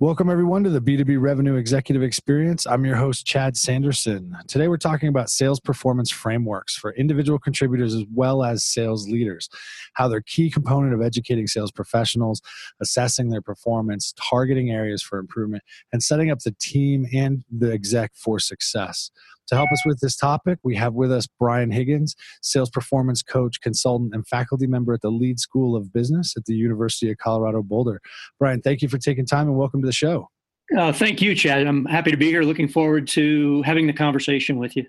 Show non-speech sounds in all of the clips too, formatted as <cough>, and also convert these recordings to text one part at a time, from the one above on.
Welcome, everyone, to the B2B Revenue Executive Experience. I'm your host, Chad Sanderson. Today, we're talking about sales performance frameworks for individual contributors as well as sales leaders, how they're key component of educating sales professionals, assessing their performance, targeting areas for improvement, and setting up the team and the exec for success. To help us with this topic, we have with us Brian Higgins, sales performance coach, consultant, and faculty member at the Leeds School of Business at the University of Colorado Boulder. Brian, thank you for taking time and welcome to the show. Uh, thank you, Chad. I'm happy to be here. Looking forward to having the conversation with you.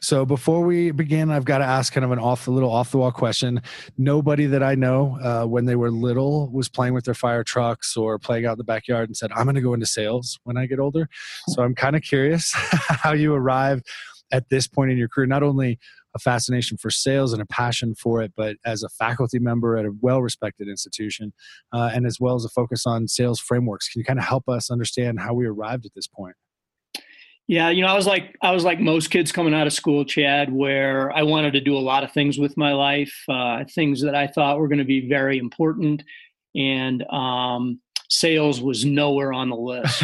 So before we begin, I've got to ask kind of an off the little off the wall question. Nobody that I know uh, when they were little was playing with their fire trucks or playing out in the backyard and said, "I'm going to go into sales when I get older." So I'm kind of curious <laughs> how you arrived at this point in your career, not only a fascination for sales and a passion for it, but as a faculty member at a well respected institution, uh, and as well as a focus on sales frameworks. Can you kind of help us understand how we arrived at this point? Yeah, you know, I was like I was like most kids coming out of school, Chad, where I wanted to do a lot of things with my life, uh, things that I thought were going to be very important, and um, sales was nowhere on the list.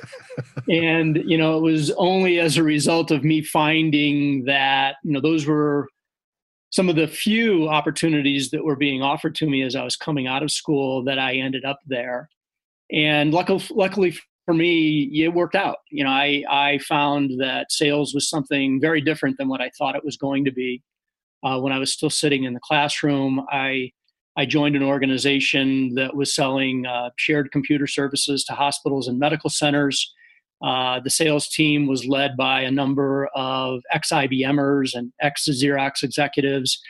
<laughs> and you know, it was only as a result of me finding that you know those were some of the few opportunities that were being offered to me as I was coming out of school that I ended up there. And luckily, luckily for me, it worked out. You know, I, I found that sales was something very different than what I thought it was going to be. Uh, when I was still sitting in the classroom, I I joined an organization that was selling uh, shared computer services to hospitals and medical centers. Uh, the sales team was led by a number of ex IBMers and ex Xerox executives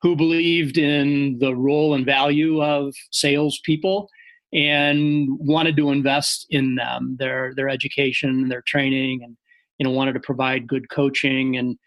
who believed in the role and value of salespeople and wanted to invest in them, their their education, and their training, and you know wanted to provide good coaching. And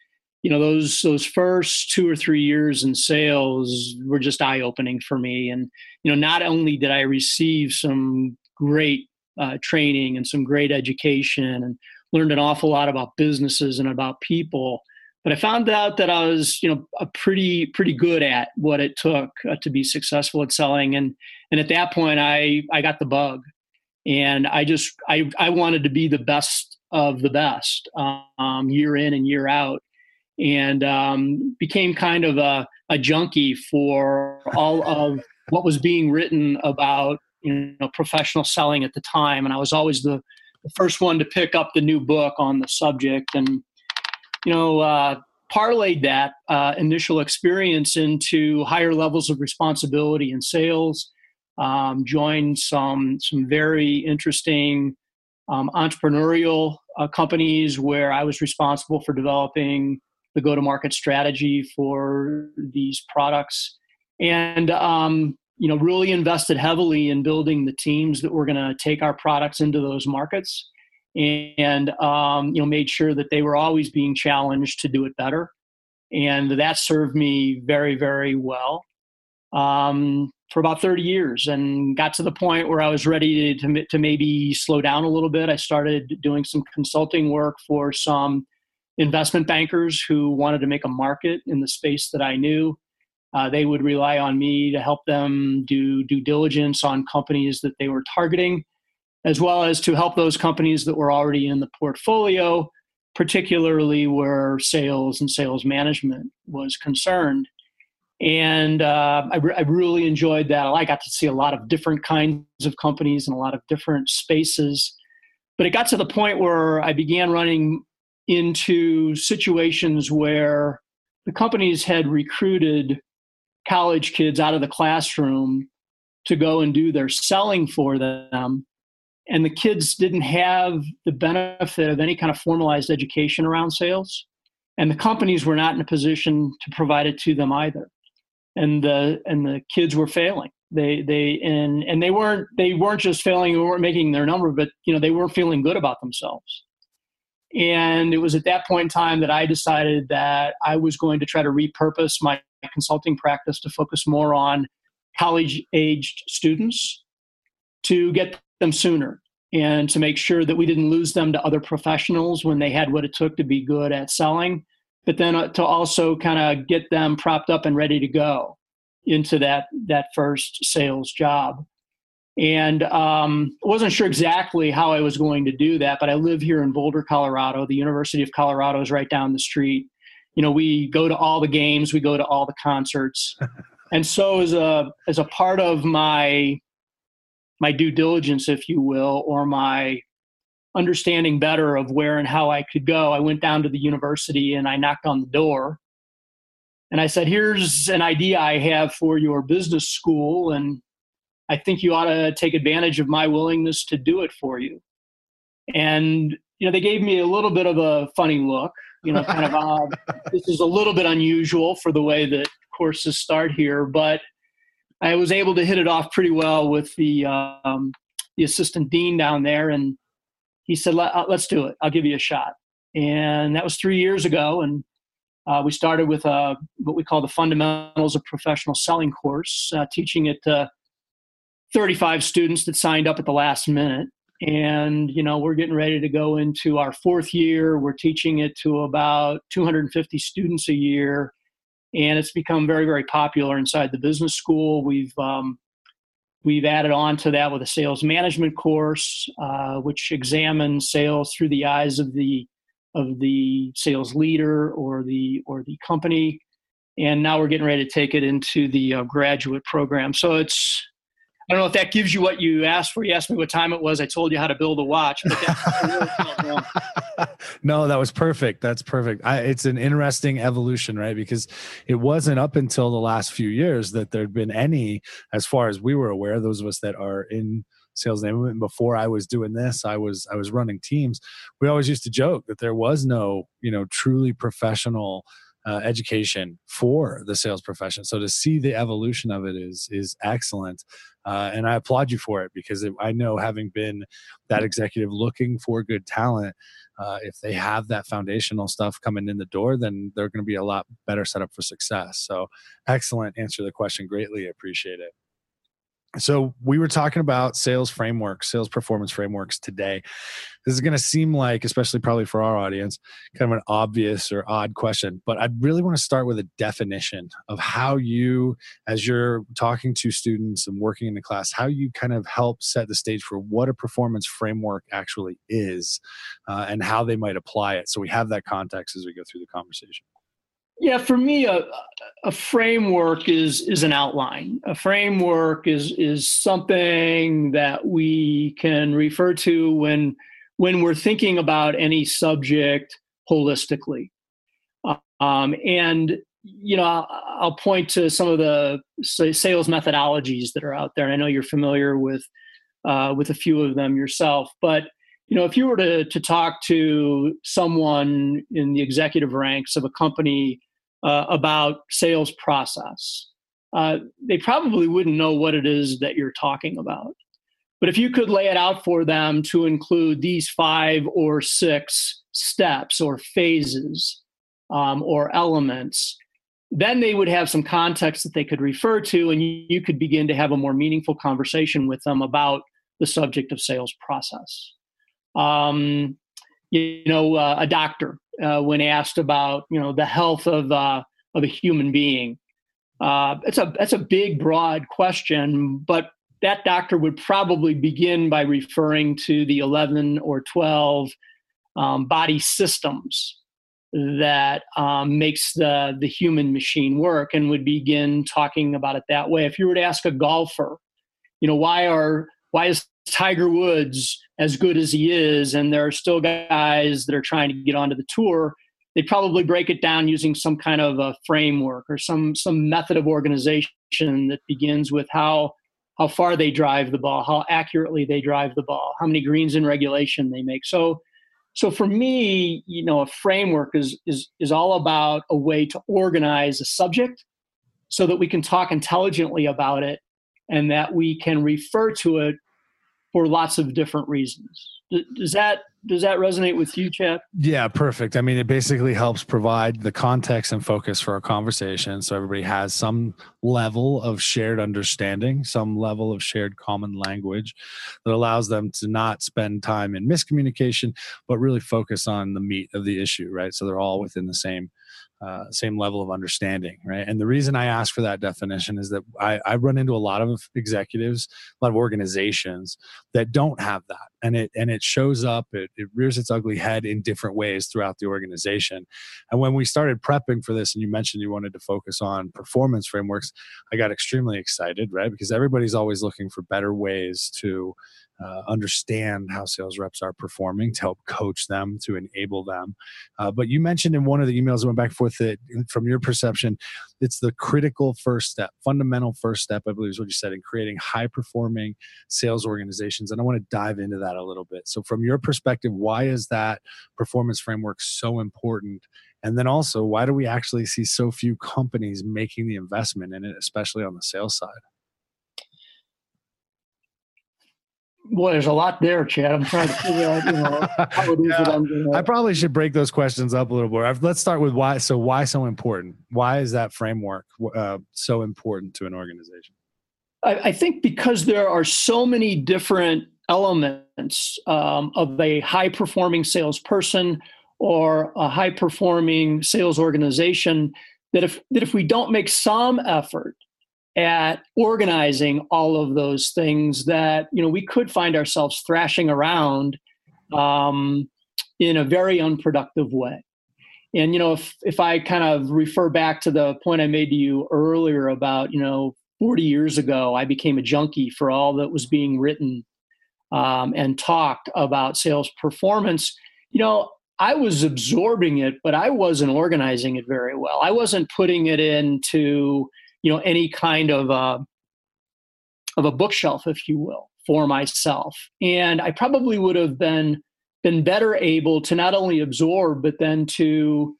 you know those those first two or three years in sales were just eye opening for me. And you know not only did i receive some great uh, training and some great education and learned an awful lot about businesses and about people but i found out that i was you know a pretty pretty good at what it took uh, to be successful at selling. And and at that point i i got the bug. And i just i i wanted to be the best of the best um, year in and year out. And um, became kind of a, a junkie for all of <laughs> what was being written about you know professional selling at the time. And i was always the, the first one to pick up the new book on the subject. And you know uh, parlayed that uh, initial experience into higher levels of responsibility in sales um, joined some some very interesting um, entrepreneurial uh, companies where i was responsible for developing the go to market strategy for these products. And um, you know really invested heavily in building the teams that were going to take our products into those markets and um, you know made sure that they were always being challenged to do it better. And that served me very very well um, for about 30 years and got to the point where i was ready to, to maybe slow down a little bit. I started doing some consulting work for some investment bankers who wanted to make a market in the space that I knew. Uh, they would rely on me to help them do due diligence on companies that they were targeting, as well as to help those companies that were already in the portfolio, particularly where sales and sales management was concerned. And uh, I, re- I really enjoyed that. I got to see a lot of different kinds of companies and a lot of different spaces. But it got to the point where I began running into situations where the companies had recruited college kids out of the classroom to go and do their selling for them and the kids didn't have the benefit of any kind of formalized education around sales and the companies were not in a position to provide it to them either. And the and the kids were failing. They they and and they weren't they weren't just failing they weren't making their number but you know they weren't feeling good about themselves. And it was at that point in time that I decided that I was going to try to repurpose my consulting practice to focus more on college aged students to get them sooner and to make sure that we didn't lose them to other professionals when they had what it took to be good at selling, but then uh, to also kind of get them propped up and ready to go into that that first sales job. And um, wasn't sure exactly how I was going to do that, but I live here in Boulder, Colorado. The University of Colorado is right down the street. You know, we go to all the games, we go to all the concerts, <laughs> and so as a as a part of my my due diligence, if you will, or my understanding better of where and how I could go, I went down to the university and I knocked on the door. And I said, Here's an idea I have for your business school, and I think you ought to take advantage of my willingness to do it for you. And, you know, they gave me a little bit of a funny look, you know, kind of <laughs> odd. this is a little bit unusual for the way that courses start here, but I was able to hit it off pretty well with the um, the assistant dean down there, and he said, Let, us uh, do it. I'll give you a shot." And that was three years ago, and uh, we started with what we call the fundamentals of professional selling course, uh, teaching it to 35 students that signed up at the last minute. And you know, we're getting ready to go into our fourth year. We're teaching it to about 250 students a year and it's become very very popular inside the business school. We've um, we've added on to that with a sales management course uh, which examines sales through the eyes of the of the sales leader or the or the company. And now we're getting ready to take it into the uh, graduate program. So it's I don't know if that gives you what you asked for. You asked me what time it was. I told you how to build a watch. <laughs> no, that was perfect. That's perfect. I, it's an interesting evolution, right? Because it wasn't up until the last few years that there'd been any, as far as we were aware, those of us that are in sales enablement. Before I was doing this, I was I was running teams. We always used to joke that there was no, you know, truly professional uh, education for the sales profession. So to see the evolution of it is is excellent, uh, and I applaud you for it because it, I know having been that executive looking for good talent, uh, if they have that foundational stuff coming in the door, then they're going to be a lot better set up for success. So excellent answer to the question. Greatly appreciate it so we were talking about sales frameworks sales performance frameworks today. This is going to seem like especially probably for our audience kind of an obvious or odd question but i really want to start with a definition of how you as you're talking to students and working in the class how you kind of help set the stage for what a performance framework actually is uh, and how they might apply it. So we have that context as we go through the conversation yeah, for me, a, a framework is is an outline. A framework is is something that we can refer to when when we're thinking about any subject holistically. Um, and you know, I'll, point to some of the sales methodologies that are out there. And I know you're familiar with uh, with a few of them yourself, but you know, if you were to to talk to someone in the executive ranks of a company uh, about sales process. Uh, they probably wouldn't know what it is that you're talking about. But if you could lay it out for them to include these five or six steps or phases um, or elements, then they would have some context that they could refer to, and you, could begin to have a more meaningful conversation with them about the subject of sales process. Um, you know, uh, a doctor uh, when asked about you know the health of uh, of a human being. Uh, it's a that's a big, broad question, but that doctor would probably begin by referring to the eleven or twelve um, body systems that um, makes the the human machine work, and would begin talking about it that way. If you were to ask a golfer, you know, why are why is Tiger Woods as good as he is, and there are still guys that are trying to get onto the tour, they probably break it down using some kind of a framework or some some method of organization that begins with how how far they drive the ball, how accurately they drive the ball, how many greens in regulation they make. So so for me, you know, a framework is is is all about a way to organize a subject so that we can talk intelligently about it and that we can refer to it for lots of different reasons. does that does that resonate with you, Chad? Yeah, perfect. I mean, it basically helps provide the context and focus for our conversation so everybody has some level of shared understanding, some level of shared common language that allows them to not spend time in miscommunication, but really focus on the meat of the issue, right? So they're all within the same uh, same level of understanding, right? And the reason I ask for that definition is that I, I run into a lot of executives, a lot of organizations that don't have that, and it and it shows up, it, it rears its ugly head in different ways throughout the organization. And when we started prepping for this, and you mentioned you wanted to focus on performance frameworks, I got extremely excited, right? Because everybody's always looking for better ways to uh, understand how sales reps are performing to help coach them to enable them. Uh, but you mentioned in one of the emails that went back and forth that from your perception it's the critical first step fundamental first step i believe is what you said in creating high performing sales organizations and i want to dive into that a little bit. So from your perspective why is that performance framework so important? And then also why do we actually see so few companies making the investment in it especially on the sales side Boy, there's a lot there, Chad. I'm trying to figure out, you know, <laughs> how it is yeah, that I'm gonna... I probably should break those questions up a little more. Let's start with why. So, why so important? Why is that framework uh, so important to an organization? I, I, think because there are so many different elements um, of a high performing salesperson or a high performing sales organization that if that if we don't make some effort at organizing all of those things that you know we could find ourselves thrashing around um, in a very unproductive way. And you know if if i kind of refer back to the point i made to you earlier about you know 40 years ago i became a junkie for all that was being written um, and talked about sales performance. You know i was absorbing it but i wasn't organizing it very well. I wasn't putting it into you know any kind of uh, of a bookshelf if you will for myself. And i probably would have been been better able to not only absorb but then to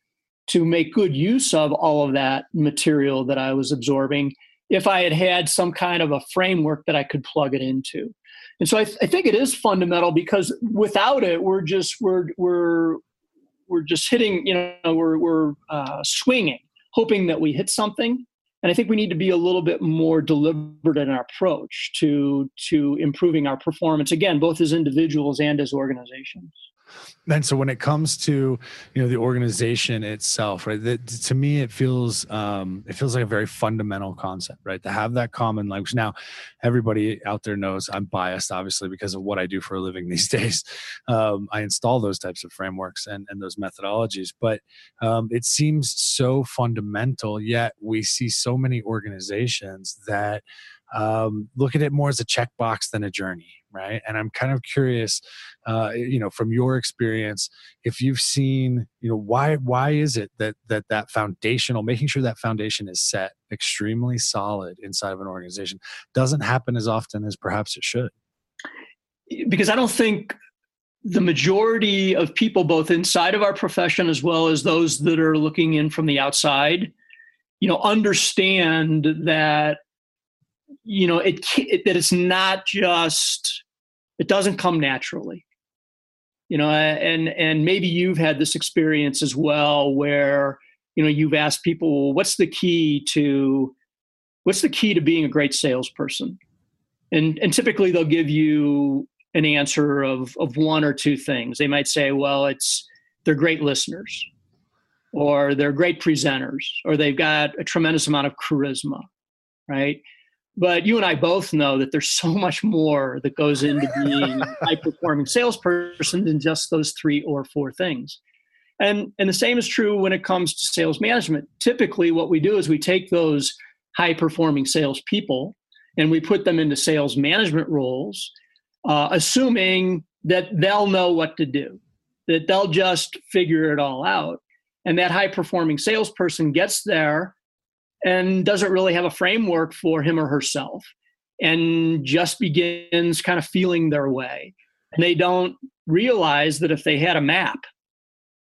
to make good use of all of that material that i was absorbing if i had had some kind of a framework that i could plug it into. And so i, th- I think it is fundamental because without it we're just we're we're we're just hitting you know we're we're uh, swinging hoping that we hit something and I think we need to be a little bit more deliberate in our approach to to improving our performance again, both as individuals and as organizations. And so when it comes to you know the organization itself, right? That, to me, it feels um, it feels like a very fundamental concept, right? To have that common language. Now, everybody out there knows I'm biased, obviously, because of what I do for a living <laughs> these days. Um, I install those types of frameworks and and those methodologies, but um, it seems so fundamental. Yet we see so many organizations that um, look at it more as a checkbox than a journey, right? And I'm kind of curious, uh, you know, from your experience, if you've seen, you know, why why is it that that that foundational, making sure that foundation is set extremely solid inside of an organization, doesn't happen as often as perhaps it should? Because I don't think the majority of people, both inside of our profession as well as those that are looking in from the outside, you know, understand that you know it, it that it's not just it doesn't come naturally you know and and maybe you've had this experience as well where you know you've asked people what's the key to what's the key to being a great salesperson? And and typically they'll give you an answer of of one or two things. They might say well it's they're great listeners or they're great presenters or they've got a tremendous amount of charisma right but you and I both know that there's so <laughs> much more that goes into being a high performing salesperson than just those three or four things. And, and the same is true when it comes to sales management. Typically, what we do is we take those high performing salespeople and we put them into sales management roles, uh, assuming that they'll know what to do, that they'll just figure it all out. And that high performing salesperson gets there and doesn't really have a framework for him or herself and just begins kind of feeling their way. And they don't realize that if they had a map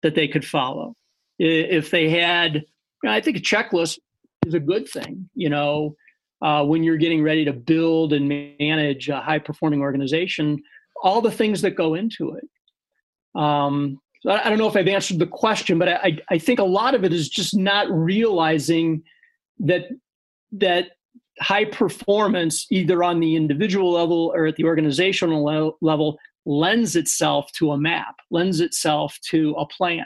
that they could follow, if they had, I think a checklist is a good thing, you know, uh, when you're getting ready to build and manage a high performing organization. all the things that go into it. Um, so I, don't know if I've answered the question, but I, I think a lot of it is just not realizing that that high performance, either on the individual level or at the organizational level, lends itself to a map, lends itself to a plan.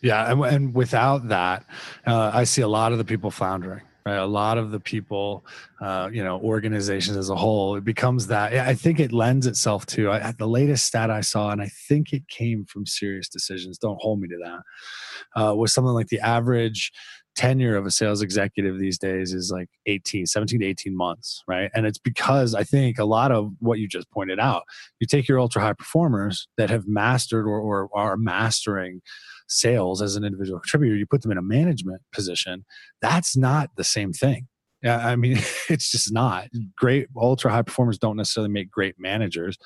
Yeah, and, and without that, uh, I see a lot of the people floundering. Right, a lot of the people, uh, you know, organizations as a whole, it becomes that. I think it lends itself to I, the latest stat I saw, and I think it came from SiriusDecisions. Don't hold me to that. Uh, was something like the average tenure of a sales executive these days is like 18 17 to 18 months right? And it's because i think a lot of what you just pointed out you take your ultra high performers that have mastered or, or are mastering sales as an individual contributor you put them in a management position that's not the same thing I mean, <laughs> it's just not. Great ultra high performers don't necessarily make great managers.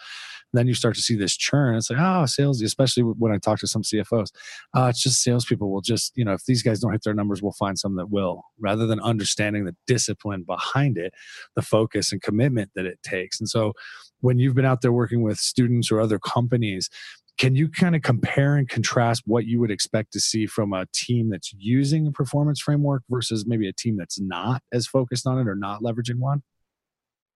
then you start to see this churn. It's like, oh, sales, especially when I talk to some CFOs, uh, it's just salespeople will just, you know, if these guys don't hit their numbers, we'll find some that will, rather than understanding the discipline behind it, the focus and commitment that it takes. And so when you've been out there working with students or other companies, can you kind of compare and contrast what you would expect to see from a team that's using a performance framework versus maybe a team that's not as focused on it or not leveraging one?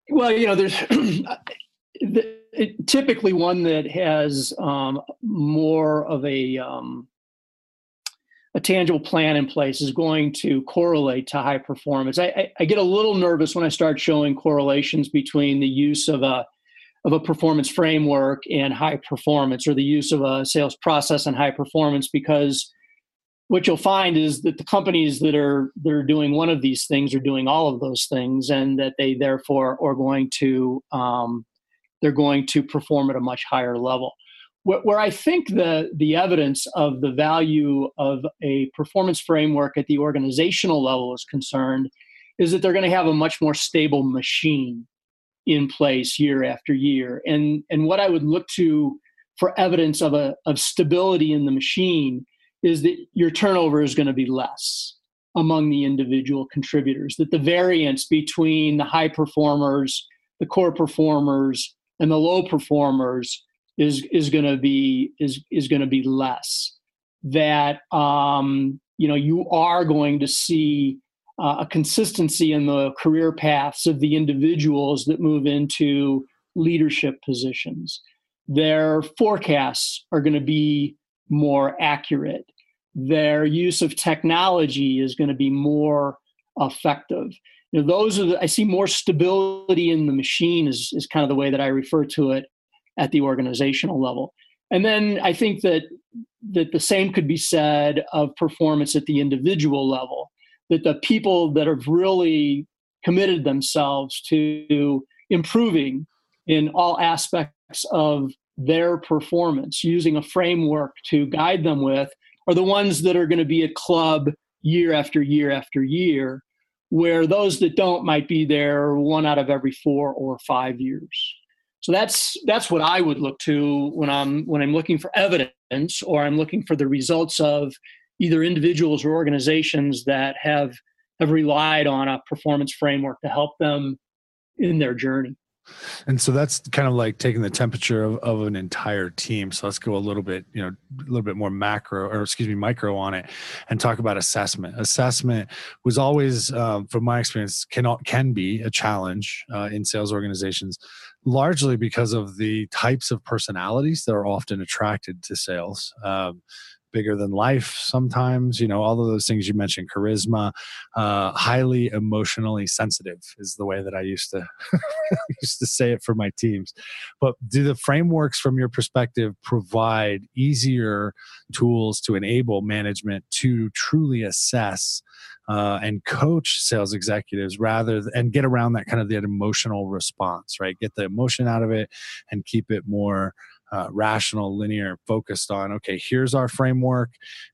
Well, you know, there's <clears throat> typically one that has um, more of a um, a tangible plan in place is going to correlate to high performance. I, I, I, get a little nervous when I start showing correlations between the use of a of a performance framework and high performance or the use of a sales process and high performance because what you'll find is that the companies that are that are doing one of these things are doing all of those things and that they therefore are going to um, they're going to perform at a much higher level. Where, where i think the the evidence of the value of a performance framework at the organizational level is concerned is that they're going to have a much more stable machine in place year after year. And and what I would look to for evidence of a of stability in the machine is that your turnover is going to be less among the individual contributors. That the variance between the high performers, the core performers, and the low performers is is going to be is is going to be less. That um, you know you are going to see uh, a consistency in the career paths of the individuals that move into leadership positions. Their forecasts are going to be more accurate. Their use of technology is going to be more effective. You know, those are the, I see more stability in the machine is, is kind of the way that I refer to it at the organizational level. And then I think that that the same could be said of performance at the individual level that the people that have really committed themselves to improving in all aspects of their performance using a framework to guide them with are the ones that are going to be at club year after year after year where those that don't might be there one out of every four or five years. So that's that's what i would look to when i'm when i'm looking for evidence or i'm looking for the results of either individuals or organizations that have have relied on a performance framework to help them in their journey. And so that's kind of like taking the temperature of, of an entire team. So let's go a little bit, you know, a little bit more macro or excuse me, micro on it and talk about assessment. Assessment was always, um, from my experience, can, can be a challenge uh, in sales organizations, largely because of the types of personalities that are often attracted to sales. Um, bigger than life sometimes you know all of those things you mentioned charisma uh, highly emotionally sensitive is the way that i used to <laughs> used to say it for my teams. But do the frameworks from your perspective provide easier tools to enable management to truly assess uh, and coach sales executives rather th- and get around that kind of that emotional response right? Get the emotion out of it and keep it more uh, rational, linear, focused on, okay, here's our framework,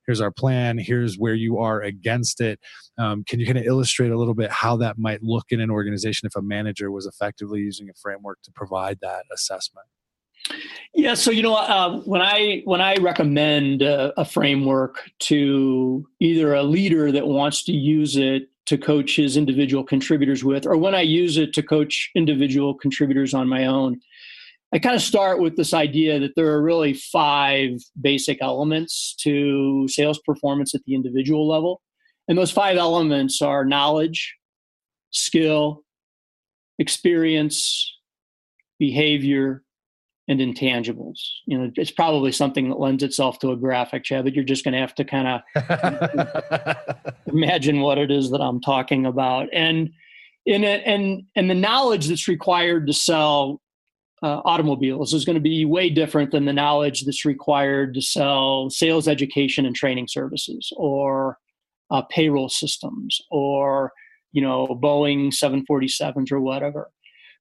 here's our plan, here's where you are against it. Um, can you kind of illustrate a little bit how that might look in an organization if a manager was effectively using a framework to provide that assessment? Yeah, so you know, uh, when I when I recommend uh, a framework to either a leader that wants to use it to coach his individual contributors with, or when I use it to coach individual contributors on my own, I kind of start with this idea that there are really five basic elements to sales performance at the individual level. And those five elements are knowledge, skill, experience, behavior, and intangibles. You know, it's probably something that lends itself to a graphic, Chad, but you're just going to have to kind of <laughs> imagine what it is that I'm talking about. And in it, and and the knowledge that's required to sell uh, automobiles is going to be way different than the knowledge that's required to sell sales education and training services or uh, payroll systems or you know Boeing 747s or whatever.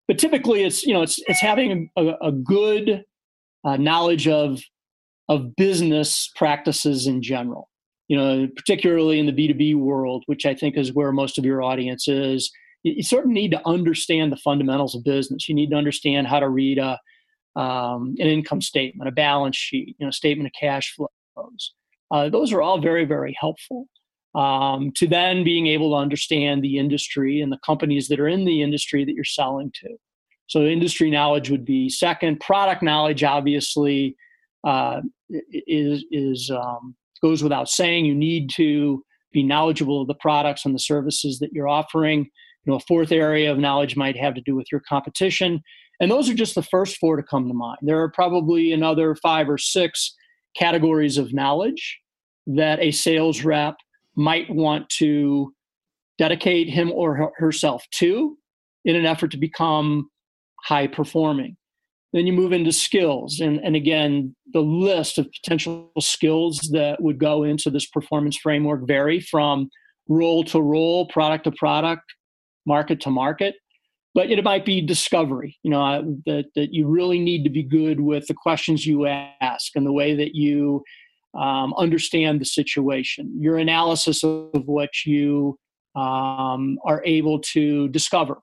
But typically, it's you know it's it's having a, a good uh, knowledge of of business practices in general. You know, particularly in the B two B world, which I think is where most of your audience is. You, sort of need to understand the fundamentals of business. You need to understand how to read a um, an income statement, a balance sheet, you know, statement of cash flows. Uh, those are all very, very helpful um, to then being able to understand the industry and the companies that are in the industry that you're selling to. So industry knowledge would be second. Product knowledge, obviously, uh, is is um, goes without saying. You need to be knowledgeable of the products and the services that you're offering. You know, a fourth area of knowledge might have to do with your competition, and those are just the first four to come to mind. There are probably another five or six categories of knowledge that a sales rep might want to dedicate him or herself to in an effort to become high performing. Then you move into skills. And, and again, the list of potential skills that would go into this performance framework vary from role to role, product to product, market to market. But it might be discovery, you know, uh, that, that you really need to be good with the questions you ask and the way that you um, understand the situation, your analysis of what you um, are able to discover,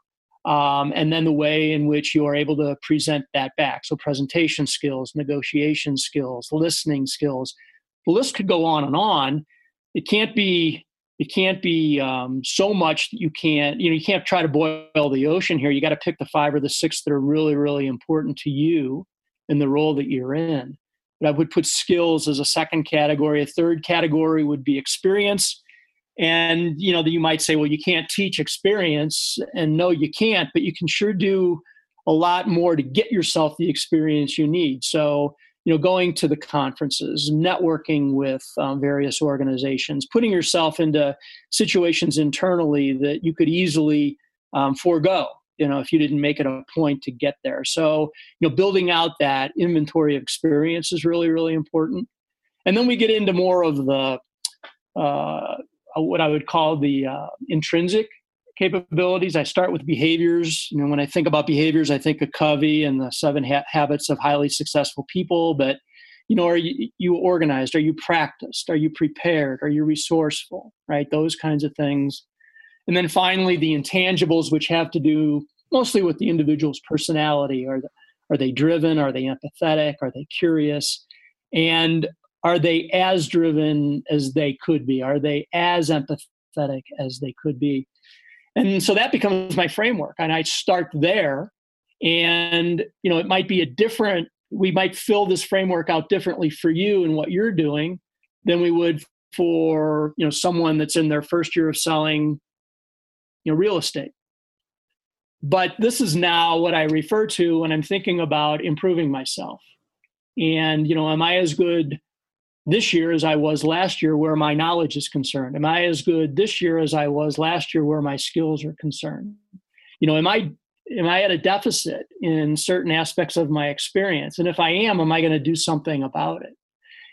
um, and then the way in which you are able to present that back. So, presentation skills, negotiation skills, listening skills. The list could go on and on. It can't be it can't be um, so much that you can't you know you can't try to boil the ocean here. You got to pick the five or the six that are really really important to you in the role that you're in. But I would put skills as a second category. A third category would be experience. And you know, that you might say, well, you can't teach experience, and no, you can't, but you can sure do a lot more to get yourself the experience you need. So, you know, going to the conferences, networking with um, various organizations, putting yourself into situations internally that you could easily um, forego you know if you didn't make it a point to get there. So you know building out that inventory of experience is really really important. And then we get into more of the uh, what i would call the uh, intrinsic capabilities i start with behaviors you know when i think about behaviors i think of covey and the seven ha- habits of highly successful people but you know are you, you organized are you practiced are you prepared are you resourceful right those kinds of things and then finally, the intangibles, which have to do mostly with the individual's personality. Are, the, are they driven? Are they empathetic? Are they curious? And are they as driven as they could be? Are they as empathetic as they could be? And so that becomes my framework. And I start there. And, you know, it might be a different, we might fill this framework out differently for you and what you're doing than we would for, you know, someone that's in their first year of selling you know real estate but this is now what i refer to when i'm thinking about improving myself and you know am i as good this year as i was last year where my knowledge is concerned? Am i as good this year as i was last year where my skills are concerned? You know am i am i at a deficit in certain aspects of my experience? And if i am am i going to do something about it?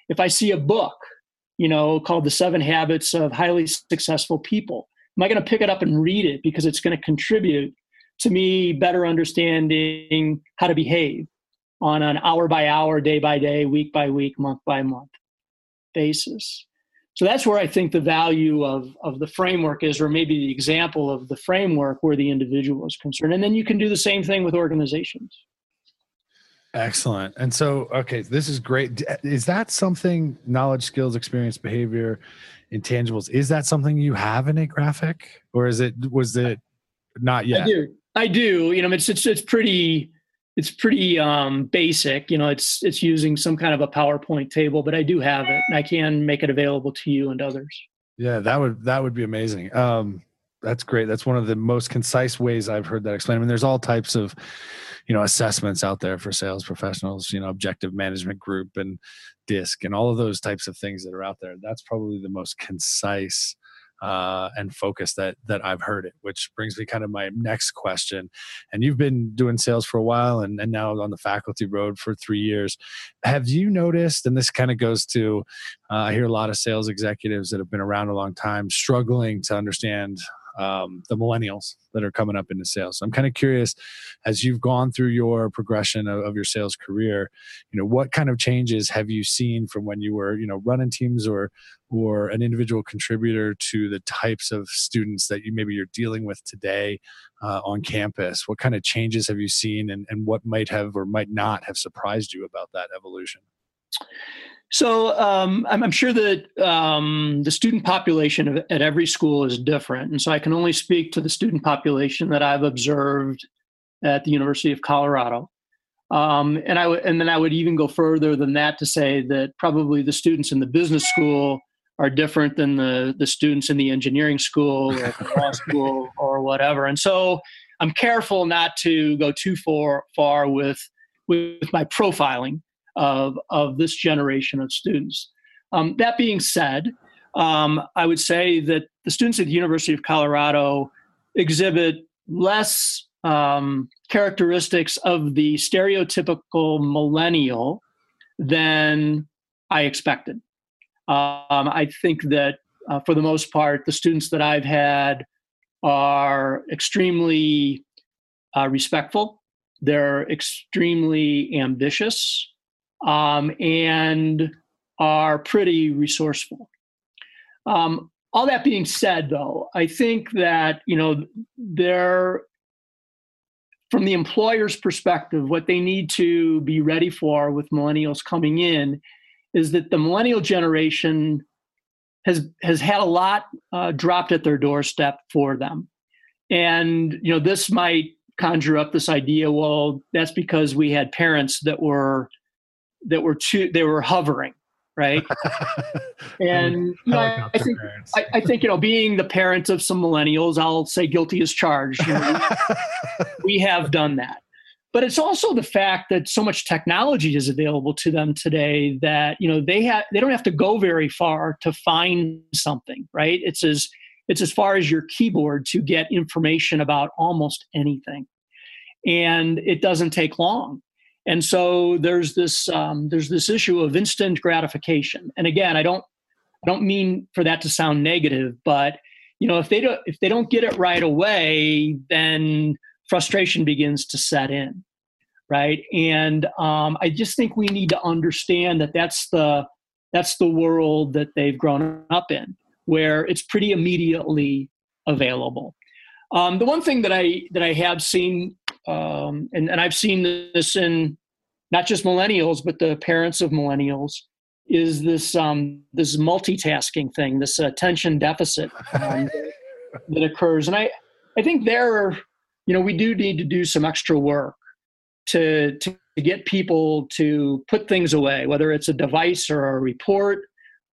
If i see a book you know called the seven habits of highly successful people am I going to pick it up and read it because it's going to contribute to me better understanding how to behave on an hour by hour, day by day, week by week, month by month basis. So that's where I think the value of, of the framework is, or maybe the example of the framework where the individual is concerned. And then you can do the same thing with organizations. Excellent. And so, okay, this is great. Is that something knowledge, skills, experience, behavior? intangibles. Is that something you have in a graphic, or is it was it not yet? I do. I do. You know, it's it's it's pretty it's pretty um, basic. You know, it's it's using some kind of a PowerPoint table, but I do have it, and I can make it available to you and others. Yeah, that would that would be amazing. Um, that's great. That's one of the most concise ways I've heard that explained. I mean, there's all types of, you know, assessments out there for sales professionals. You know, objective management group and DISC and all of those types of things that are out there. That's probably the most concise uh, and focus that that I've heard it. Which brings me kind of my next question. And you've been doing sales for a while, and, and now on the faculty road for three years. Have you noticed? And this kind of goes to uh, I hear a lot of sales executives that have been around a long time struggling to understand um, the millennials that are coming up into sales. So I'm kind of curious, as you've gone through your progression of, of, your sales career, you know, what kind of changes have you seen from when you were, you know, running teams or or an individual contributor to the types of students that you maybe you're dealing with today uh, on campus? What kind of changes have you seen, and, and what might have or might not have surprised you about that evolution? So um, I'm, I'm, sure that um, the student population at every school is different, and so I can only speak to the student population that I've observed at the University of Colorado. Um, and I w- and then I would even go further than that to say that probably the students in the business school are different than the the students in the engineering school or the law <laughs> school or whatever. And so I'm careful not to go too far far with with my profiling of, of this generation of students. Um, that being said, um, I would say that the students at the University of Colorado exhibit less um, characteristics of the stereotypical millennial than I expected. Um, I think that uh, for the most part, the students that I've had are extremely uh, respectful. They're extremely ambitious um, and are pretty resourceful. Um, all that being said, though, I think that you know they're from the employer's perspective, what they need to be ready for with millennials coming in is that the millennial generation has has had a lot uh, dropped at their doorstep for them, and you know this might conjure up this idea. Well, that's because we had parents that were that were too they were hovering right? <laughs> And you know, I, think I, I, think you know being the parent of some millennials i'll say guilty as charged you know, <laughs> we have done that. But it's also the fact that so much technology is available to them today that you know they have they don't have to go very far to find something right? It's as it's as far as your keyboard to get information about almost anything. And it doesn't take long and so there's this um, there's this issue of instant gratification. And again i don't i don't mean for that to sound negative but you know if they don't if they don't get it right away then frustration begins to set in right? And um, i just think we need to understand that that's the that's the world that they've grown up in where it's pretty immediately available. Um, the one thing that i that i have seen um, and, and I've seen this in not just millennials, but the parents of millennials, is this um, this multitasking thing, this attention deficit um, <laughs> that occurs. And I, I think there, you know, we do need to do some extra work to, to get people to put things away, whether it's a device or a report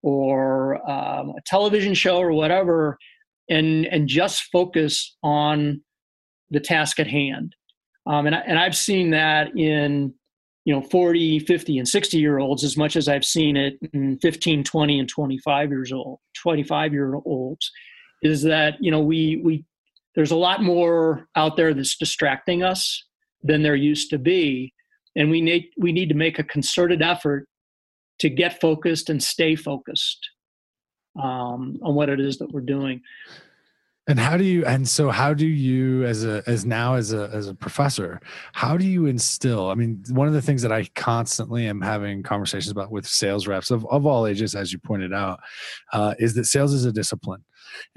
or um, a television show or whatever, and and just focus on the task at hand. Um, and, I, and I've seen that in, you know, 40, 50, and 60 year olds as much as I've seen it in 15, 20, and 25 years old, 25 year olds, is that, you know, we, we, there's a lot more out there that's distracting us than there used to be. And we need, we need to make a concerted effort to get focused and stay focused um, on what it is that we're doing. And how do you and so how do you as a as now as a as a professor, how do you instill? I mean, one of the things that I constantly am having conversations about with sales reps of, of all ages, as you pointed out, uh, is that sales is a discipline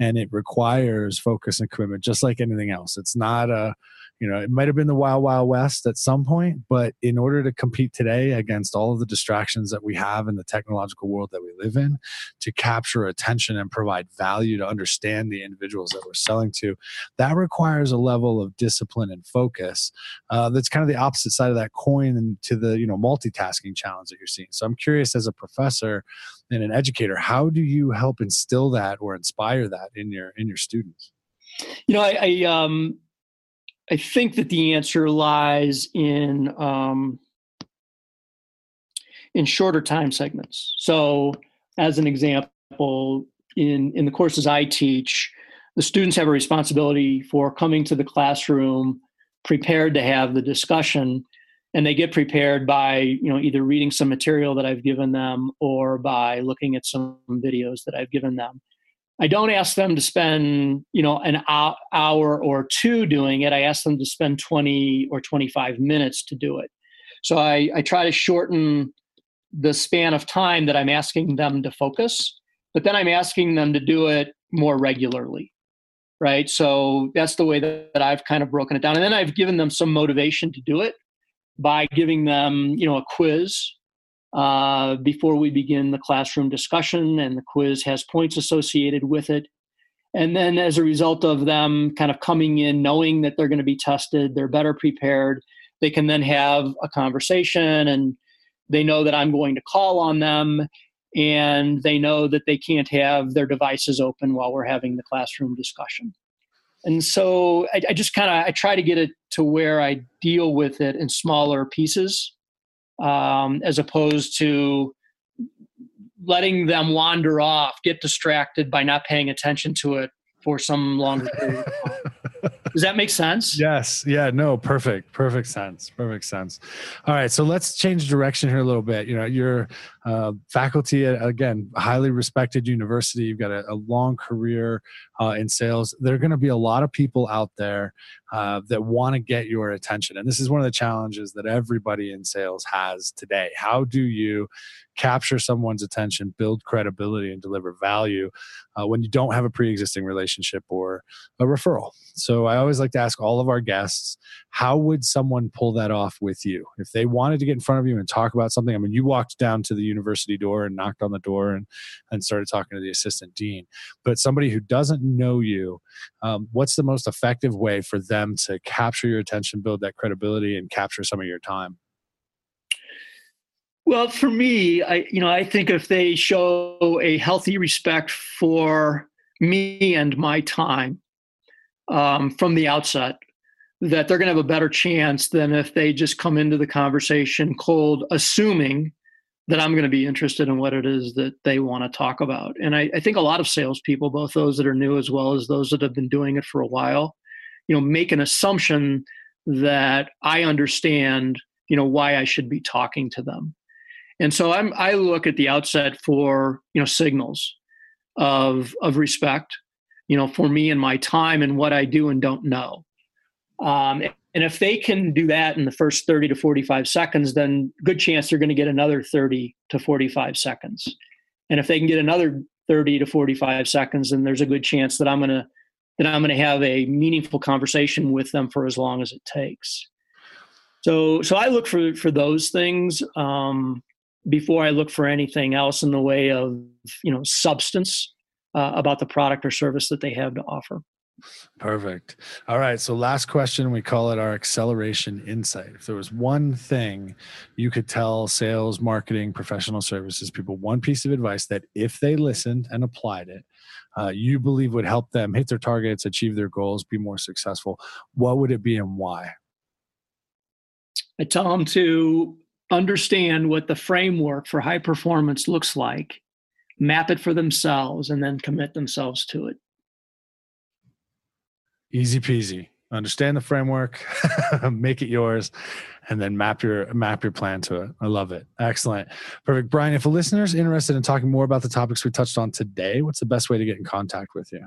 and it requires focus and commitment just like anything else. It's not a you know it might have been the wild wild west at some point but in order to compete today against all of the distractions that we have in the technological world that we live in to capture attention and provide value to understand the individuals that we're selling to that requires a level of discipline and focus uh, that's kind of the opposite side of that coin and to the you know multitasking challenge that you're seeing. So i'm curious as a professor and an educator how do you help instill that or inspire that in your in your students? You know i, I um I think that the answer lies in um, in shorter time segments. So, as an example, in in the courses I teach, the students have a responsibility for coming to the classroom prepared to have the discussion and they get prepared by you know either reading some material that i've given them or by looking at some videos that i've given them I don't ask them to spend, you know, an hour or two doing it. I ask them to spend 20 or 25 minutes to do it. So I, I try to shorten the span of time that I'm asking them to focus, but then I'm asking them to do it more regularly. Right. So that's the way that, that I've kind of broken it down. And then I've given them some motivation to do it by giving them, you know, a quiz uh, before we begin the classroom discussion, and the quiz has points associated with it. And then, as a result of them kind of coming in knowing that they're going to be tested, they're better prepared. They can then have a conversation, and they know that I'm going to call on them, and they know that they can't have their devices open while we're having the classroom discussion. And so I, I just kind of I try to get it to where I deal with it in smaller pieces um, as opposed to letting them wander off, get distracted by not paying attention to it for some longer period of time. <laughs> Does that make sense? Yes. Yeah. No. Perfect. Perfect sense. Perfect sense. All right. So let's change direction here a little bit. You know, you're uh, faculty at again highly respected university. You've got a, a long career uh, in sales. There are going to be a lot of people out there uh, that want to get your attention, and this is one of the challenges that everybody in sales has today. How do you capture someone's attention, build credibility, and deliver value uh, when you don't have a pre-existing relationship or a referral? So I always like to ask all of our guests, how would someone pull that off with you if they wanted to get in front of you and talk about something? I mean, you walked down to the university door and knocked on the door and and started talking to the assistant dean, but somebody who doesn't know you, um, what's the most effective way for them to capture your attention, build that credibility, and capture some of your time? Well, for me, I you know I think if they show a healthy respect for me and my time um, from the outset, that they're going to have a better chance than if they just come into the conversation cold, assuming that I'm going to be interested in what it is that they want to talk about. And I, I think a lot of salespeople, both those that are new as well as those that have been doing it for a while, you know, make an assumption that I understand, you know, why I should be talking to them. And so I'm I look at the outset for, you know, signals of of respect, you know, for me and my time and what I do and don't know. Um, and if they can do that in the first 30 to 45 seconds, then good chance they're going to get another 30 to 45 seconds. And if they can get another 30 to 45 seconds, then there's a good chance that I'm going to that I'm going to have a meaningful conversation with them for as long as it takes. So, so I look for for those things um, before I look for anything else in the way of you know substance uh, about the product or service that they have to offer. Perfect. All right. So, last question, we call it our acceleration insight. If there was one thing you could tell sales, marketing, professional services people, one piece of advice that if they listened and applied it, uh, you believe would help them hit their targets, achieve their goals, be more successful, what would it be and why? I tell them to understand what the framework for high performance looks like, map it for themselves, and then commit themselves to it. Easy peasy. Understand the framework, <laughs> make it yours, and then map your map your plan to it. I love it. Excellent. Perfect. Brian, if a listener is interested in talking more about the topics we touched on today, what's the best way to get in contact with you?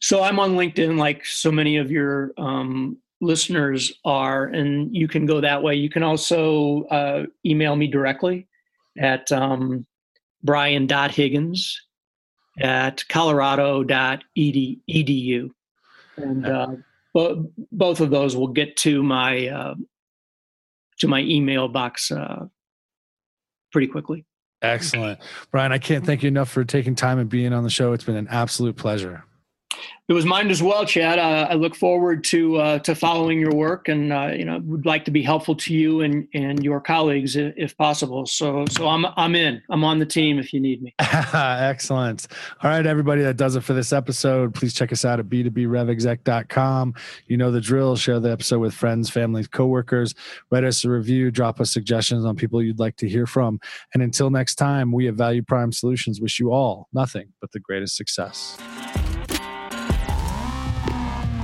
So I'm on LinkedIn, like so many of your um, listeners are, and you can go that way. You can also uh, email me directly at um, brian.higgins at colorado.edu and uh, but both of those will get to my uh, to my email box uh, pretty quickly. Excellent, Brian. I can't thank you enough for taking time and being on the show. It's been an absolute pleasure. It was mine as well, Chad. Uh, I look forward to uh, to following your work, and uh, you know, would like to be helpful to you and and your colleagues if, possible. So, so I'm I'm in. I'm on the team if you need me. <laughs> Excellent. All right, everybody, that does it for this episode. Please check us out at b2brevexec.com. You know the drill. Share the episode with friends, families, coworkers. Write us a review. Drop us suggestions on people you'd like to hear from. And until next time, we at Value Prime Solutions wish you all nothing but the greatest success.